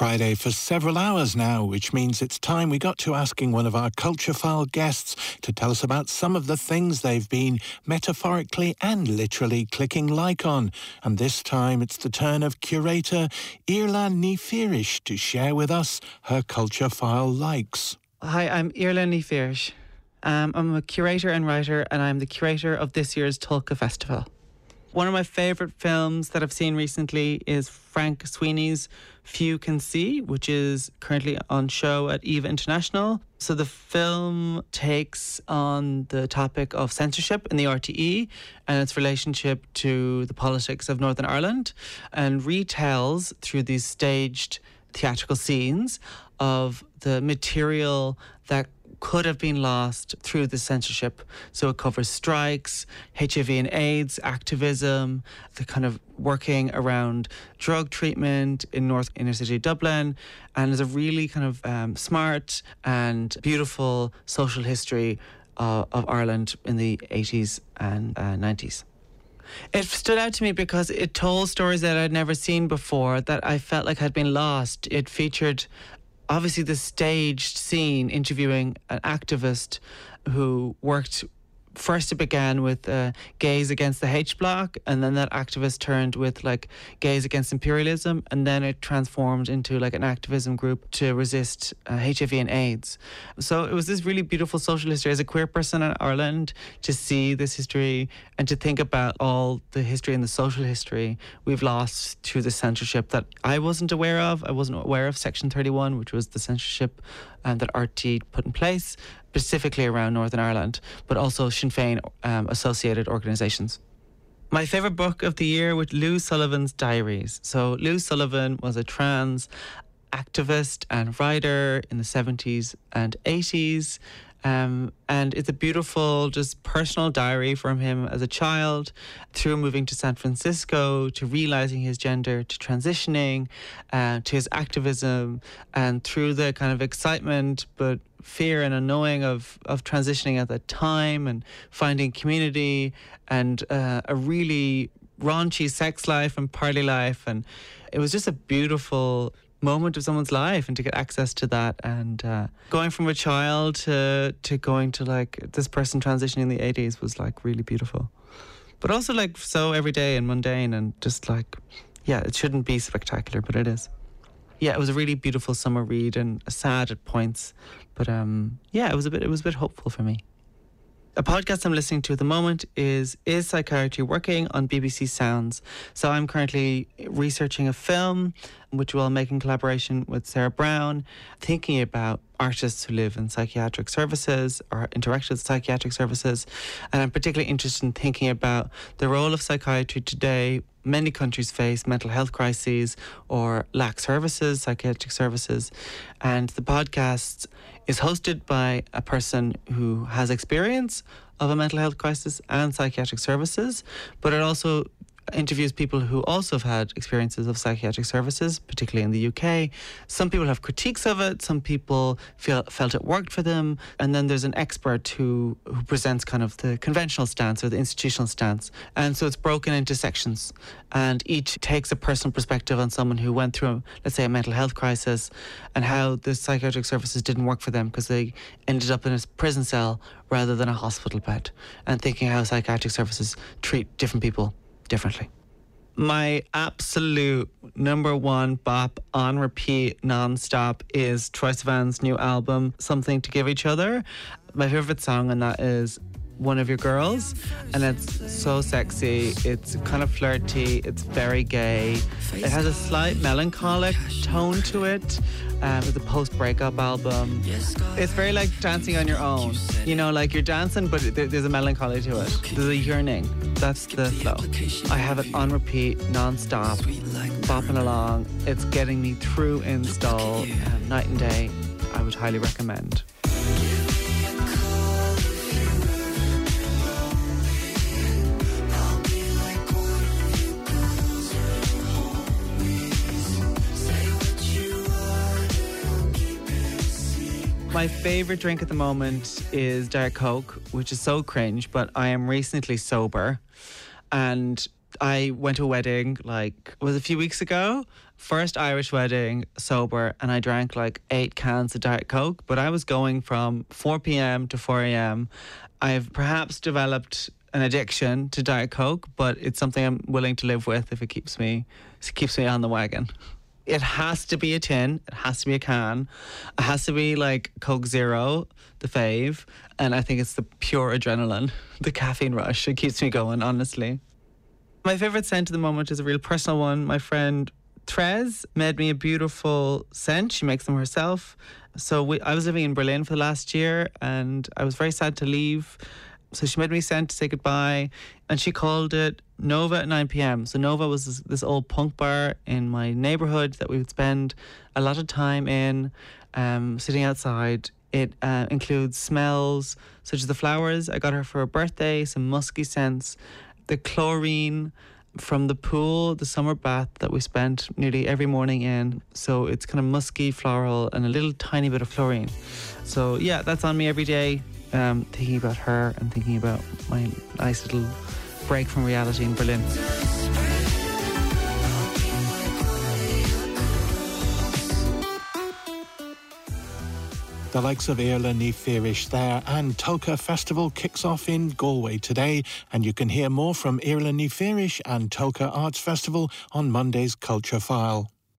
Friday for several hours now, which means it's time we got to asking one of our Culture File guests to tell us about some of the things they've been metaphorically and literally clicking like on. And this time it's the turn of curator Iarlaith Ní Fheorais to share with us her Culture File likes. Hi, I'm Iarlaith Ní Fheorais. Um, I'm a curator and writer, and I'm the curator of this year's TULCA Festival. One of my favourite films that I've seen recently is Frank Sweeney's Few Can See, which is currently on show at Eva International. So the film takes on the topic of censorship in the RTE and its relationship to the politics of Northern Ireland and retells through these staged theatrical scenes of the material that could have been lost through the censorship. So it covers strikes, HIV and AIDS, activism, the kind of working around drug treatment in North Inner City Dublin, and is a really kind of um, smart and beautiful social history uh, of Ireland in the 80s and uh, 90s. It stood out to me because it told stories that I'd never seen before that I felt like had been lost. It featured obviously the staged scene interviewing an activist who worked first it began with uh, gays against the H block, and then that activist turned with like gays against imperialism, and then it transformed into like an activism group to resist uh, HIV and AIDS. So it was this really beautiful social history as a queer person in Ireland to see this history and to think about all the history and the social history we've lost through the censorship that I wasn't aware of. I wasn't aware of Section 31, which was the censorship um, that RTE put in place specifically around Northern Ireland, but also Sinn Féin um, associated organisations. My favourite book of the year was Lou Sullivan's Diaries. So, Lou Sullivan was a trans activist and writer in the 70s and 80s. Um, and it's a beautiful, just personal diary from him as a child, through moving to San Francisco, to realizing his gender, to transitioning, uh, to his activism, and through the kind of excitement but fear and unknowing of of transitioning at that time, and finding community, and uh, a really raunchy sex life and party life, and it was just a beautiful moment of someone's life and to get access to that. And uh, going from a child to to going to like this person transitioning in the 80s was like really beautiful. But also like so everyday and mundane and just like yeah it shouldn't be spectacular but it is. Yeah it was a really beautiful summer read and sad at points but um yeah it was a bit it was a bit hopeful for me a podcast I'm listening to at the moment is Is Psychiatry Working on BBC Sounds. So I'm currently researching a film which we'll make in collaboration with Sarah Brown, thinking about artists who live in psychiatric services or interact with psychiatric services. And I'm particularly interested in thinking about the role of psychiatry today. Many countries face mental health crises or lack services, psychiatric services. And the podcast is hosted by a person who has experience of a mental health crisis and psychiatric services, but it also interviews people who also have had experiences of psychiatric services, particularly in the UK. Some people have critiques of it. Some people feel felt it worked for them, and then there's an expert who who presents kind of the conventional stance or the institutional stance. And so it's broken into sections, and each takes a personal perspective on someone who went through, let's say, a mental health crisis, and how the psychiatric services didn't work for them because they ended up in a prison cell rather than a hospital bed, and thinking how psychiatric services treat different people differently. My absolute number one bop on repeat nonstop is Troye Sivan's new album, Something to Give Each Other. My favorite song on that is one of your girls, and it's so sexy. It's kind of flirty. It's very gay. It has a slight melancholic tone to it. Um, it's a post-breakup album. It's very like dancing on your own. You know, like you're dancing, but there's a melancholy to it. There's a yearning. That's the flow. I have it on repeat, non-stop, bopping along. It's getting me through install um, night and day. I would highly recommend. My favorite drink at the moment is Diet Coke, which is so cringe, but I am recently sober. And I went to a wedding like was a few weeks ago. First Irish wedding, sober, and I drank like eight cans of Diet Coke. But I was going from 4 p.m. to 4 a.m. I've perhaps developed an addiction to Diet Coke, but it's something I'm willing to live with if it keeps me keeps me on the wagon. It has to be a tin. It has to be a can. It has to be like Coke Zero, the fave, and I think it's the pure adrenaline, the caffeine rush. It keeps me going, honestly. My favorite scent at the moment is a real personal one. My friend Trez made me a beautiful scent. She makes them herself. So we, I was living in Berlin for the last year, and I was very sad to leave. So she made me a scent to say goodbye, and she called it Nova at 9 p.m. So Nova was this, this old punk bar in my neighborhood that we would spend a lot of time in, um, sitting outside. It uh, includes smells such as the flowers I got her for her birthday, some musky scents, the chlorine from the pool, the summer bath that we spent nearly every morning in. So it's kind of musky, floral, and a little tiny bit of chlorine. So yeah, that's on me every day. Um, thinking about her and thinking about my nice little break from reality in Berlin. The likes of Iarlaith Ní Fheorais there and TULCA Festival kicks off in Galway today and you can hear more from Iarlaith Ní Fheorais and TULCA Arts Festival on Monday's Culture File.